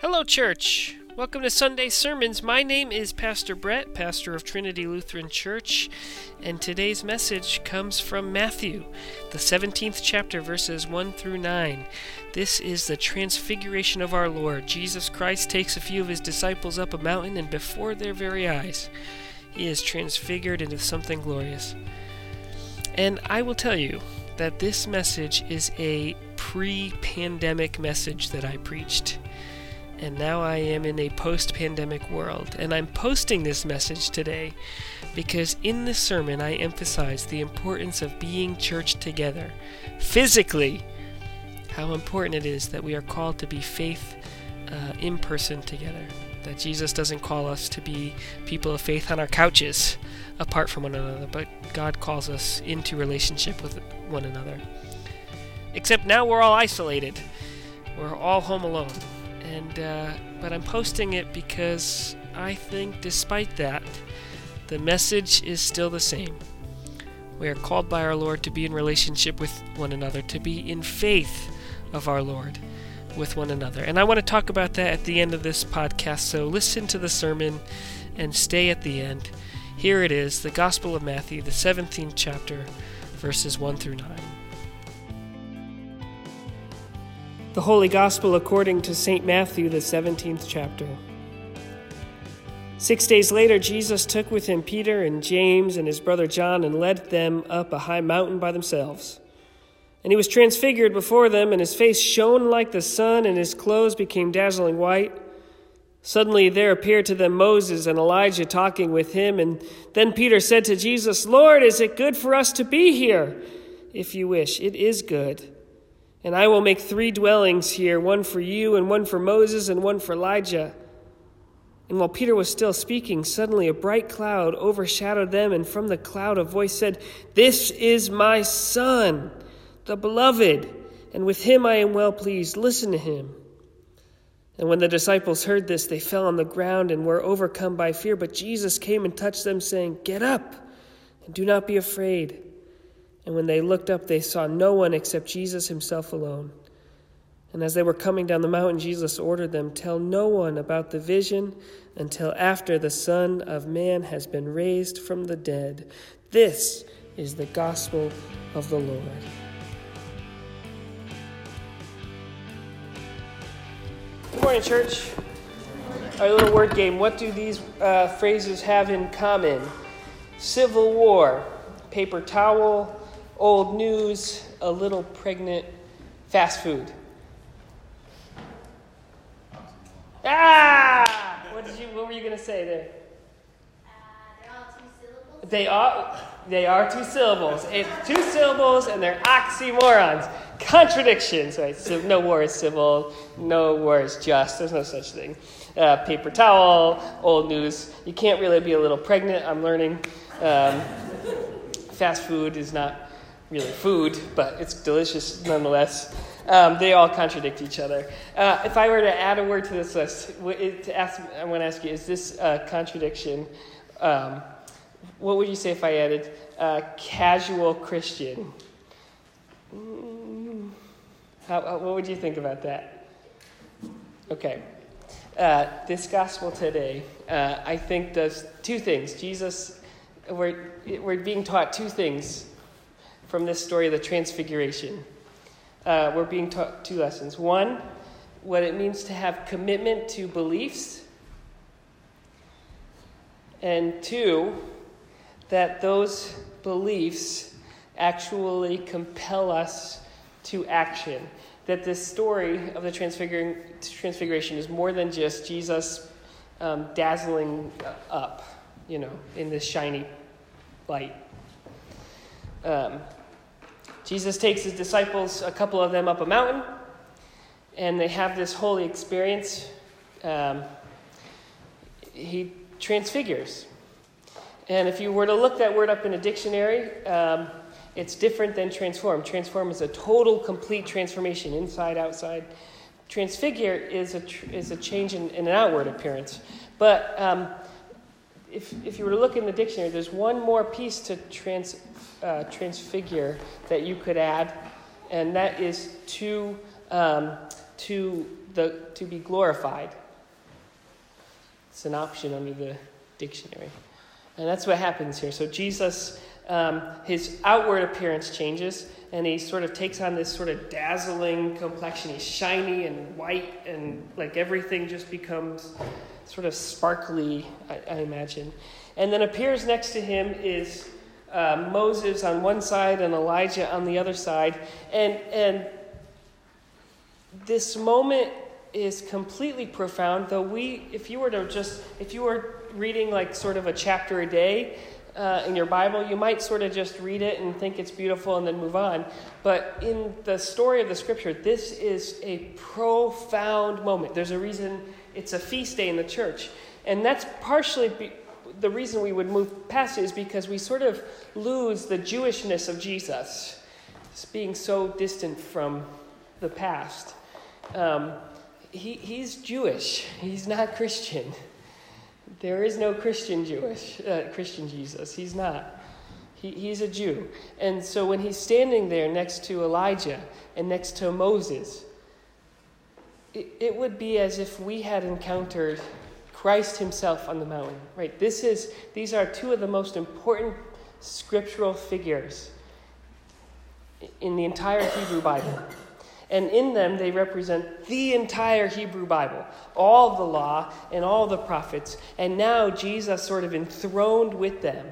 Hello, church. Welcome to Sunday Sermons. My name is Pastor Brett, pastor of Trinity Lutheran Church, and today's message comes from Matthew, the 17th chapter, verses 1 through 9. This is the transfiguration of our Lord. Jesus Christ takes a few of his disciples up a mountain, and before their very eyes, he is transfigured into something glorious. And I will tell you that this message is a pre pandemic message that I preached and now I am in a post pandemic world. And I'm posting this message today because in this sermon I emphasize the importance of being church together, physically, how important it is that we are called to be faith uh, in person together. That Jesus doesn't call us to be people of faith on our couches apart from one another, but God calls us into relationship with one another. Except now we're all isolated. We're all home alone and uh, but I'm posting it because I think, despite that, the message is still the same. We are called by our Lord to be in relationship with one another, to be in faith of our Lord with one another. And I want to talk about that at the end of this podcast, so listen to the sermon and stay at the end. Here it is, the Gospel of Matthew, the 17th chapter, verses 1 through 9. The Holy Gospel according to St. Matthew, the 17th chapter. Six days later, Jesus took with him Peter and James and his brother John and led them up a high mountain by themselves. And he was transfigured before them, and his face shone like the sun, and his clothes became dazzling white. Suddenly there appeared to them Moses and Elijah talking with him. And then Peter said to Jesus, Lord, is it good for us to be here? If you wish, it is good. And I will make three dwellings here one for you, and one for Moses, and one for Elijah. And while Peter was still speaking, suddenly a bright cloud overshadowed them, and from the cloud a voice said, This is my Son, the beloved, and with him I am well pleased. Listen to him. And when the disciples heard this, they fell on the ground and were overcome by fear. But Jesus came and touched them, saying, Get up, and do not be afraid. And when they looked up, they saw no one except Jesus himself alone. And as they were coming down the mountain, Jesus ordered them, Tell no one about the vision until after the Son of Man has been raised from the dead. This is the gospel of the Lord. Good morning, church. Our little word game. What do these uh, phrases have in common? Civil war, paper towel, old news, a little pregnant, fast food. Ah! What did you? What were you going to say there? Uh, they are. They are two syllables. It's two syllables, and they're oxymorons, contradictions. Right? So no war is civil. No war is just. There's no such thing. Uh, paper towel, old news. You can't really be a little pregnant. I'm learning. Um, fast food is not really food, but it's delicious nonetheless. Um, they all contradict each other. Uh, if I were to add a word to this list, to ask, I want to ask you: Is this a contradiction? Um, what would you say if I added uh, casual Christian? Mm, how, how, what would you think about that? Okay. Uh, this gospel today, uh, I think, does two things. Jesus, we're, we're being taught two things from this story of the Transfiguration. Uh, we're being taught two lessons. One, what it means to have commitment to beliefs. And two, that those beliefs actually compel us to action. That this story of the Transfiguration is more than just Jesus um, dazzling up, you know, in this shiny light. Um, Jesus takes his disciples, a couple of them, up a mountain, and they have this holy experience. Um, he transfigures. And if you were to look that word up in a dictionary, um, it's different than transform. Transform is a total, complete transformation, inside, outside. Transfigure is a, tr- is a change in, in, an outward appearance. But um, if, if you were to look in the dictionary, there's one more piece to trans, uh, transfigure that you could add, and that is to um, to, the, to be glorified. It's an option under the dictionary. And that's what happens here. So Jesus, um, his outward appearance changes, and he sort of takes on this sort of dazzling complexion. He's shiny and white, and like everything just becomes sort of sparkly, I, I imagine. And then appears next to him is uh, Moses on one side and Elijah on the other side. And, and this moment is completely profound, though we, if you were to just, if you were reading like sort of a chapter a day uh, in your Bible, you might sort of just read it and think it's beautiful and then move on. But in the story of the scripture, this is a profound moment. There's a reason it's a feast day in the church. And that's partially be, the reason we would move past it is because we sort of lose the Jewishness of Jesus, being so distant from the past. Um, he, he's Jewish. He's not Christian. There is no Christian Jewish, uh, Christian Jesus. He's not. He, he's a Jew. And so when he's standing there next to Elijah and next to Moses, it, it would be as if we had encountered Christ himself on the mountain. Right? This is, these are two of the most important scriptural figures in the entire Hebrew Bible. And in them, they represent the entire Hebrew Bible, all the law and all the prophets. And now Jesus sort of enthroned with them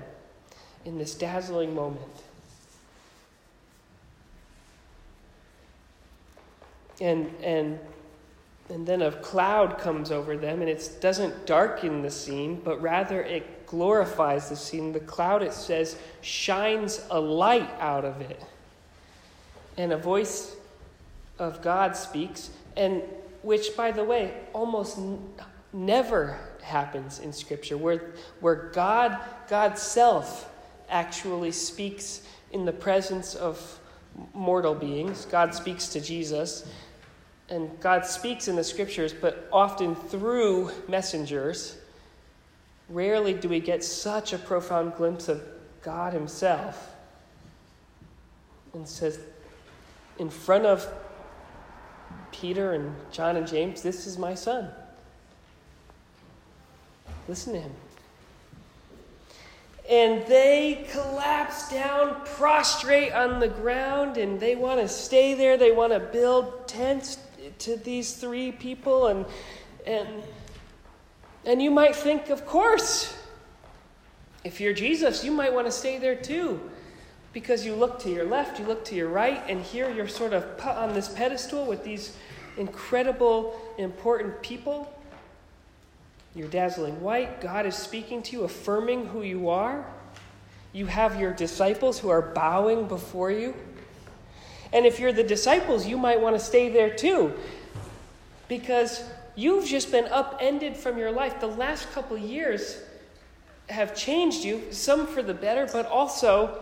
in this dazzling moment. And, and, and then a cloud comes over them, and it doesn't darken the scene, but rather it glorifies the scene. The cloud, it says, shines a light out of it. And a voice of God speaks, and which, by the way, almost n- never happens in Scripture, where, where God, God's self, actually speaks in the presence of mortal beings. God speaks to Jesus, and God speaks in the Scriptures, but often through messengers. Rarely do we get such a profound glimpse of God Himself. And says, in front of Peter and John and James, This is my son. Listen to him. And they collapse down, prostrate on the ground, and they want to stay there. They want to build tents to these three people. And, and, and you might think, of course, if you're Jesus, you might want to stay there too because you look to your left, you look to your right, and here you're sort of put on this pedestal with these incredible, important people. You're dazzling white. God is speaking to you, affirming who you are. You have your disciples who are bowing before you. And if you're the disciples, you might want to stay there too, because you've just been upended from your life. The last couple years have changed you, some for the better, but also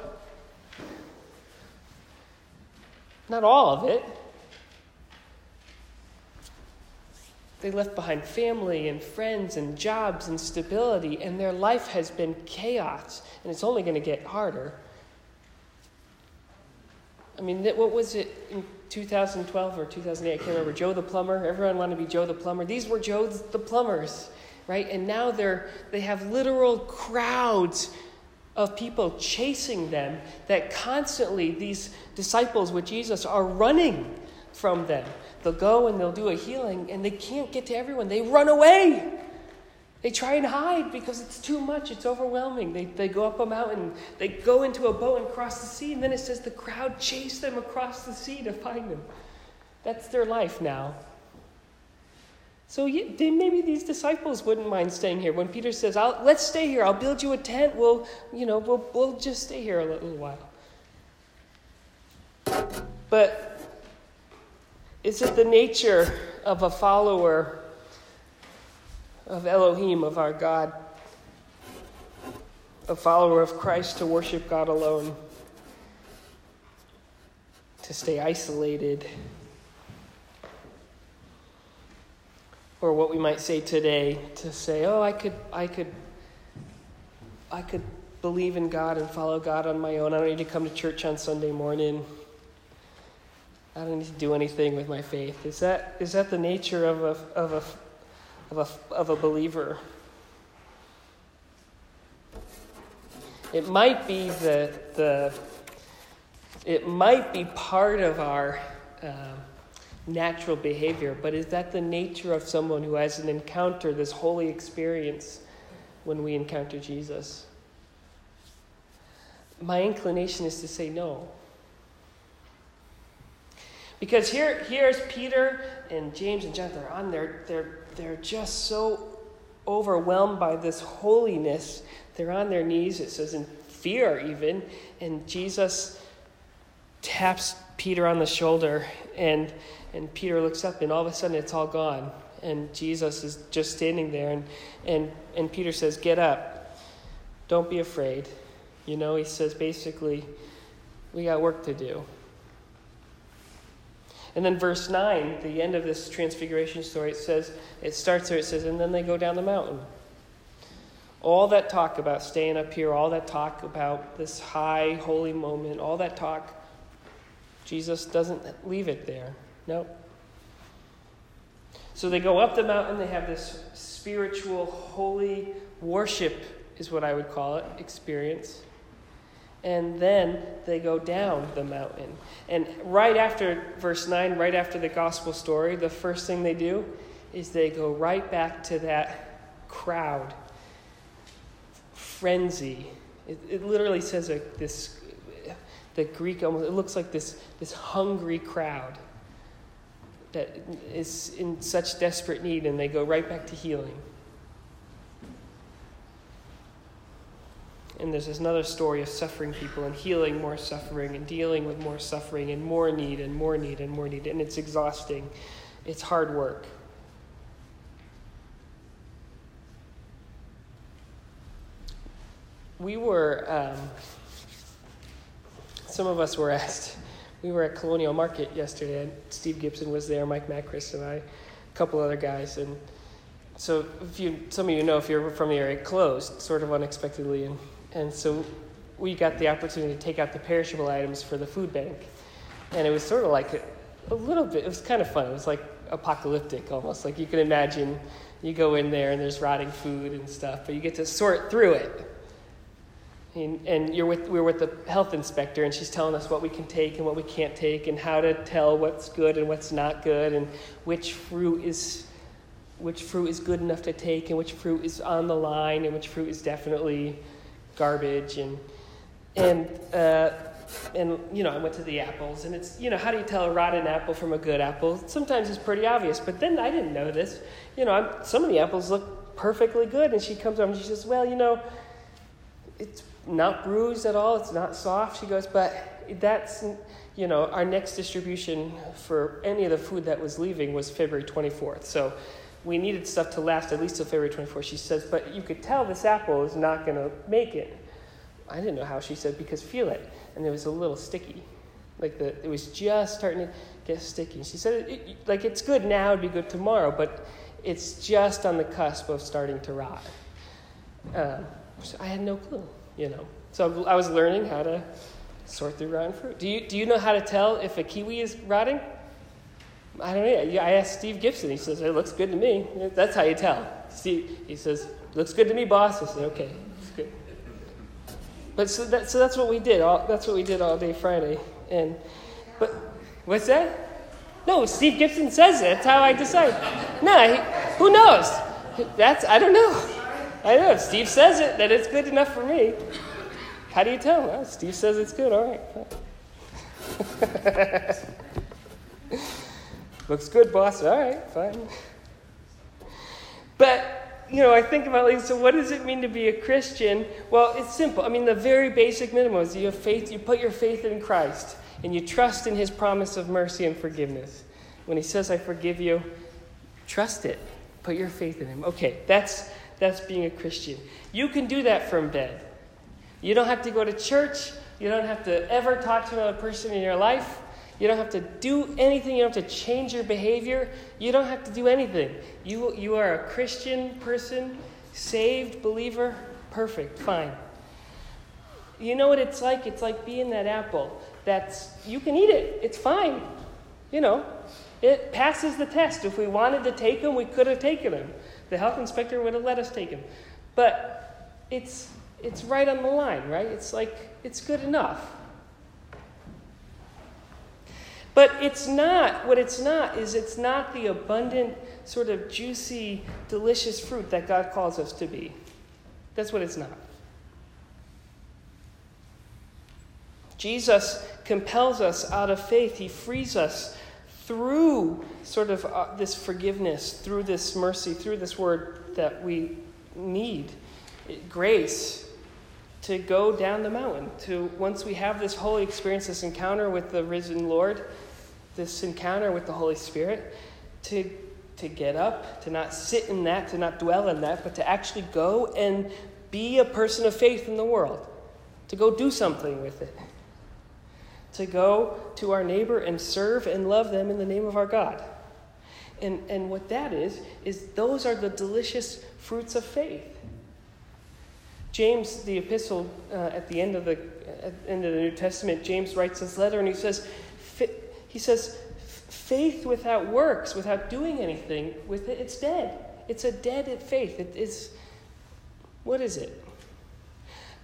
Not all of it. They left behind family and friends and jobs and stability, and their life has been chaos, and it's only going to get harder. I mean, what was it in 2012 or 2008? I can't remember. Joe the plumber. Everyone wanted to be Joe the plumber. These were Joe the plumbers, right? And now they're they have literal crowds of people chasing them that constantly these disciples with Jesus are running from them. They'll go and they'll do a healing and they can't get to everyone. They run away. They try and hide because it's too much, it's overwhelming. They, they go up a mountain, they go into a boat and cross the sea, and then it says the crowd chased them across the sea to find them. That's their life now. So yeah, maybe these disciples wouldn't mind staying here. When Peter says, I'll, "Let's stay here. I'll build you a tent. We'll, you know, we'll, we'll just stay here a little while." But is it the nature of a follower of Elohim, of our God, a follower of Christ, to worship God alone, to stay isolated? or what we might say today to say, oh, I could, I could, I could believe in God and follow God on my own. I don't need to come to church on Sunday morning. I don't need to do anything with my faith. Is that, is that the nature of a, of, a, of, a, of a believer? It might be the, the it might be part of our uh, natural behavior, but is that the nature of someone who has an encounter, this holy experience when we encounter Jesus? My inclination is to say no. Because here, here's Peter and James and John, they're on their, they're, they're just so overwhelmed by this holiness. They're on their knees, it says in fear even, and Jesus taps Peter on the shoulder, and, and Peter looks up, and all of a sudden it's all gone. And Jesus is just standing there, and, and, and Peter says, Get up. Don't be afraid. You know, he says basically, We got work to do. And then verse 9, the end of this transfiguration story, it says, it starts there, it says, and then they go down the mountain. All that talk about staying up here, all that talk about this high, holy moment, all that talk Jesus doesn't leave it there. No. So they go up the mountain, they have this spiritual, holy worship, is what I would call it, experience. And then they go down the mountain. And right after verse 9, right after the gospel story, the first thing they do is they go right back to that crowd, frenzy. It, it literally says a, this the Greek almost, it looks like this, this hungry crowd that is in such desperate need, and they go right back to healing. And there's another story of suffering people and healing more suffering and dealing with more suffering and more need and more need and more need. And it's exhausting. It's hard work. We were. Um, some of us were asked. We were at Colonial Market yesterday, and Steve Gibson was there, Mike Macris, and I, a couple other guys. And so, if you, some of you know, if you're from the area, closed sort of unexpectedly, and and so we got the opportunity to take out the perishable items for the food bank, and it was sort of like a, a little bit. It was kind of fun. It was like apocalyptic almost. Like you can imagine, you go in there and there's rotting food and stuff, but you get to sort through it and, and you're with, we're with the health inspector, and she's telling us what we can take and what we can't take, and how to tell what's good and what's not good, and which fruit is which fruit is good enough to take, and which fruit is on the line, and which fruit is definitely garbage, and and uh, and you know I went to the apples, and it's you know how do you tell a rotten apple from a good apple? Sometimes it's pretty obvious, but then I didn't know this. You know, I'm, some of the apples look perfectly good, and she comes up and she says, "Well, you know." It's not bruised at all, it's not soft. She goes, but that's, you know, our next distribution for any of the food that was leaving was February 24th. So we needed stuff to last at least till February 24th. She says, but you could tell this apple is not going to make it. I didn't know how she said, because feel it. And it was a little sticky. Like the, it was just starting to get sticky. She said, it, like it's good now, it'd be good tomorrow, but it's just on the cusp of starting to rot. Um, so I had no clue you know. So I was learning how to sort through rotten fruit. Do you, do you know how to tell if a kiwi is rotting? I don't know. I asked Steve Gibson. He says, it looks good to me. That's how you tell. Steve, he says, looks good to me, boss. I said, okay, it's good. But so, that, so that's what we did. All, that's what we did all day Friday. And, but, what's that? No, Steve Gibson says it. That's how I decide. No, he, who knows? That's, I don't know. I know. Steve says it, that it's good enough for me. How do you tell? Well, Steve says it's good. All right. Looks good, boss. All right, fine. But, you know, I think about like, so what does it mean to be a Christian? Well, it's simple. I mean, the very basic minimum is you have faith, you put your faith in Christ, and you trust in his promise of mercy and forgiveness. When he says, I forgive you, trust it. Put your faith in him. Okay, that's that's being a Christian. You can do that from bed. You don't have to go to church. You don't have to ever talk to another person in your life. You don't have to do anything. You don't have to change your behavior. You don't have to do anything. You, you are a Christian person, saved, believer, perfect, fine. You know what it's like? It's like being that apple. That's you can eat it. It's fine. You know, it passes the test. If we wanted to take them, we could have taken them. The health inspector would have let us take them. But it's, it's right on the line, right? It's like, it's good enough. But it's not, what it's not is it's not the abundant, sort of juicy, delicious fruit that God calls us to be. That's what it's not. Jesus compels us out of faith. He frees us through sort of uh, this forgiveness, through this mercy, through this word that we need grace to go down the mountain. To once we have this holy experience, this encounter with the risen Lord, this encounter with the Holy Spirit, to to get up, to not sit in that, to not dwell in that, but to actually go and be a person of faith in the world, to go do something with it to go to our neighbor and serve and love them in the name of our God. And, and what that is, is those are the delicious fruits of faith. James, the epistle uh, at the end of the end of the New Testament, James writes this letter and he says, he says, faith without works, without doing anything with it, it's dead. It's a dead faith. It is, what is it?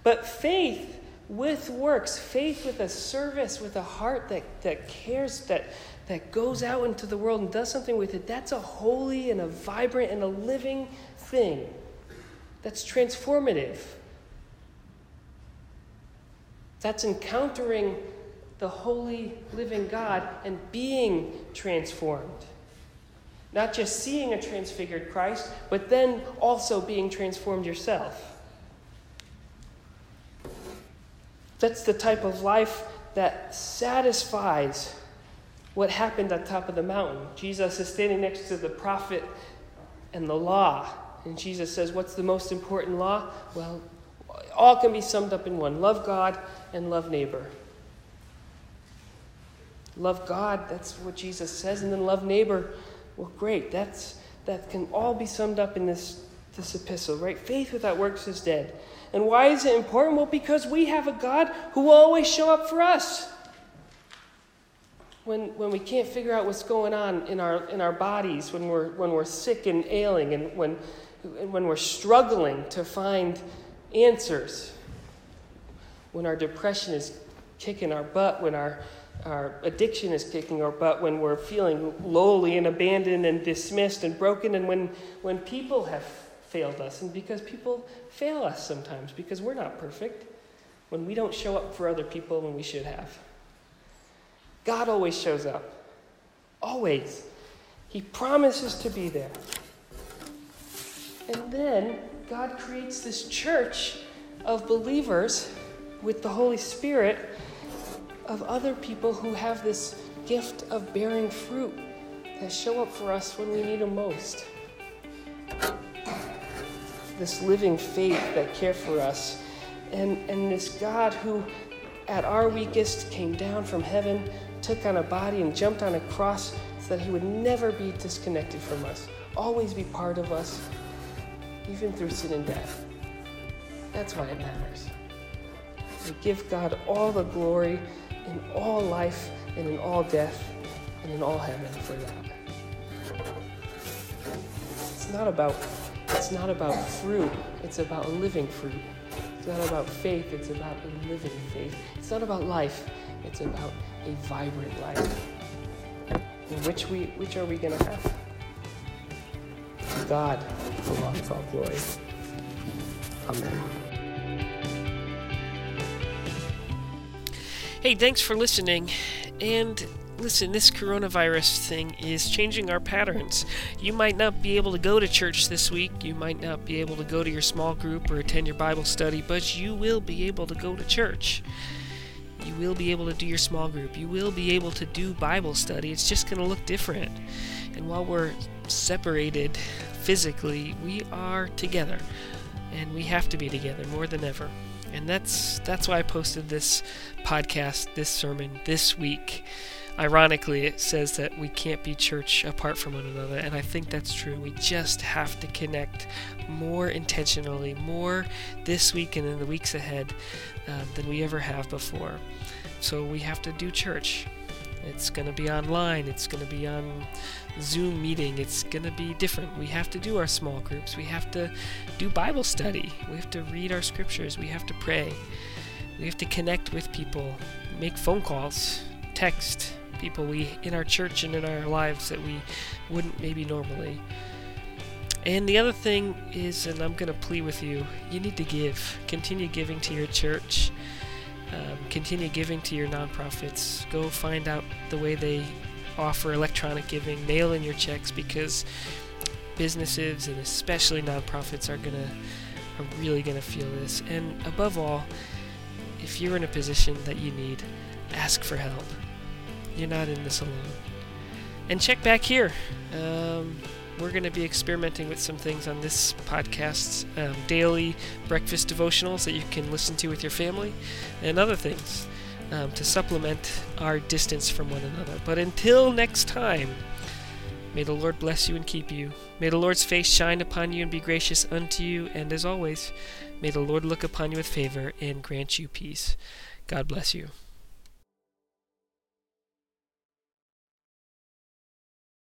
But faith with works, faith with a service, with a heart that, that cares, that, that goes out into the world and does something with it, that's a holy and a vibrant and a living thing. That's transformative. That's encountering the holy, living God and being transformed. Not just seeing a transfigured Christ, but then also being transformed yourself. That's the type of life that satisfies what happened on top of the mountain. Jesus is standing next to the prophet and the law. And Jesus says, What's the most important law? Well, all can be summed up in one love God and love neighbor. Love God, that's what Jesus says, and then love neighbor. Well, great. That's, that can all be summed up in this, this epistle, right? Faith without works is dead. And why is it important? Well, because we have a God who will always show up for us. When, when we can't figure out what's going on in our, in our bodies, when we're, when we're sick and ailing, and when, when we're struggling to find answers, when our depression is kicking our butt, when our, our addiction is kicking our butt, when we're feeling lowly and abandoned and dismissed and broken, and when, when people have failed us, and because people fail us sometimes, because we're not perfect, when we don't show up for other people when we should have. God always shows up. Always. He promises to be there. And then God creates this church of believers with the Holy Spirit of other people who have this gift of bearing fruit that show up for us when we need them most this living faith that care for us, and, and this God who, at our weakest, came down from heaven, took on a body, and jumped on a cross so that he would never be disconnected from us, always be part of us, even through sin and death. That's why it matters. We give God all the glory in all life and in all death and in all heaven for that. It's not about it's not about fruit, it's about living fruit. It's not about faith, it's about a living faith. It's not about life, it's about a vibrant life. In which we which are we gonna have? God belongs all glory. Amen. Hey, thanks for listening. And listen, this coronavirus thing is changing our patterns. You might not be able to go to church this week, you might not be able to go to your small group or attend your Bible study, but you will be able to go to church. You will be able to do your small group. You will be able to do Bible study. It's just going to look different. And while we're separated physically, we are together. And we have to be together more than ever. And that's that's why I posted this podcast, this sermon this week ironically, it says that we can't be church apart from one another, and I think that's true. We just have to connect more intentionally, more this week and in the weeks ahead um, than we ever have before. So we have to do church. It's going to be online. It's going to be on Zoom meeting. It's going to be different. We have to do our small groups. We have to do Bible study. We have to read our scriptures. We have to pray. We have to connect with people, make phone calls, text people we in our church and in our lives that we wouldn't maybe normally. And the other thing is, and I'm going to plead with you, you need to give. Continue giving to your church. Um, continue giving to your nonprofits. Go find out the way they offer electronic giving. Mail in your checks because businesses and especially nonprofits are gonna are really gonna feel this. And above all, if you're in a position that you need, ask for help. You're not in this alone. And check back here. Um, we're going to be experimenting with some things on this podcast um, daily breakfast devotionals that you can listen to with your family, and other things um, to supplement our distance from one another. But until next time, may the Lord bless you and keep you. May the Lord's face shine upon you and be gracious unto you. And as always, may the Lord look upon you with favor and grant you peace. God bless you.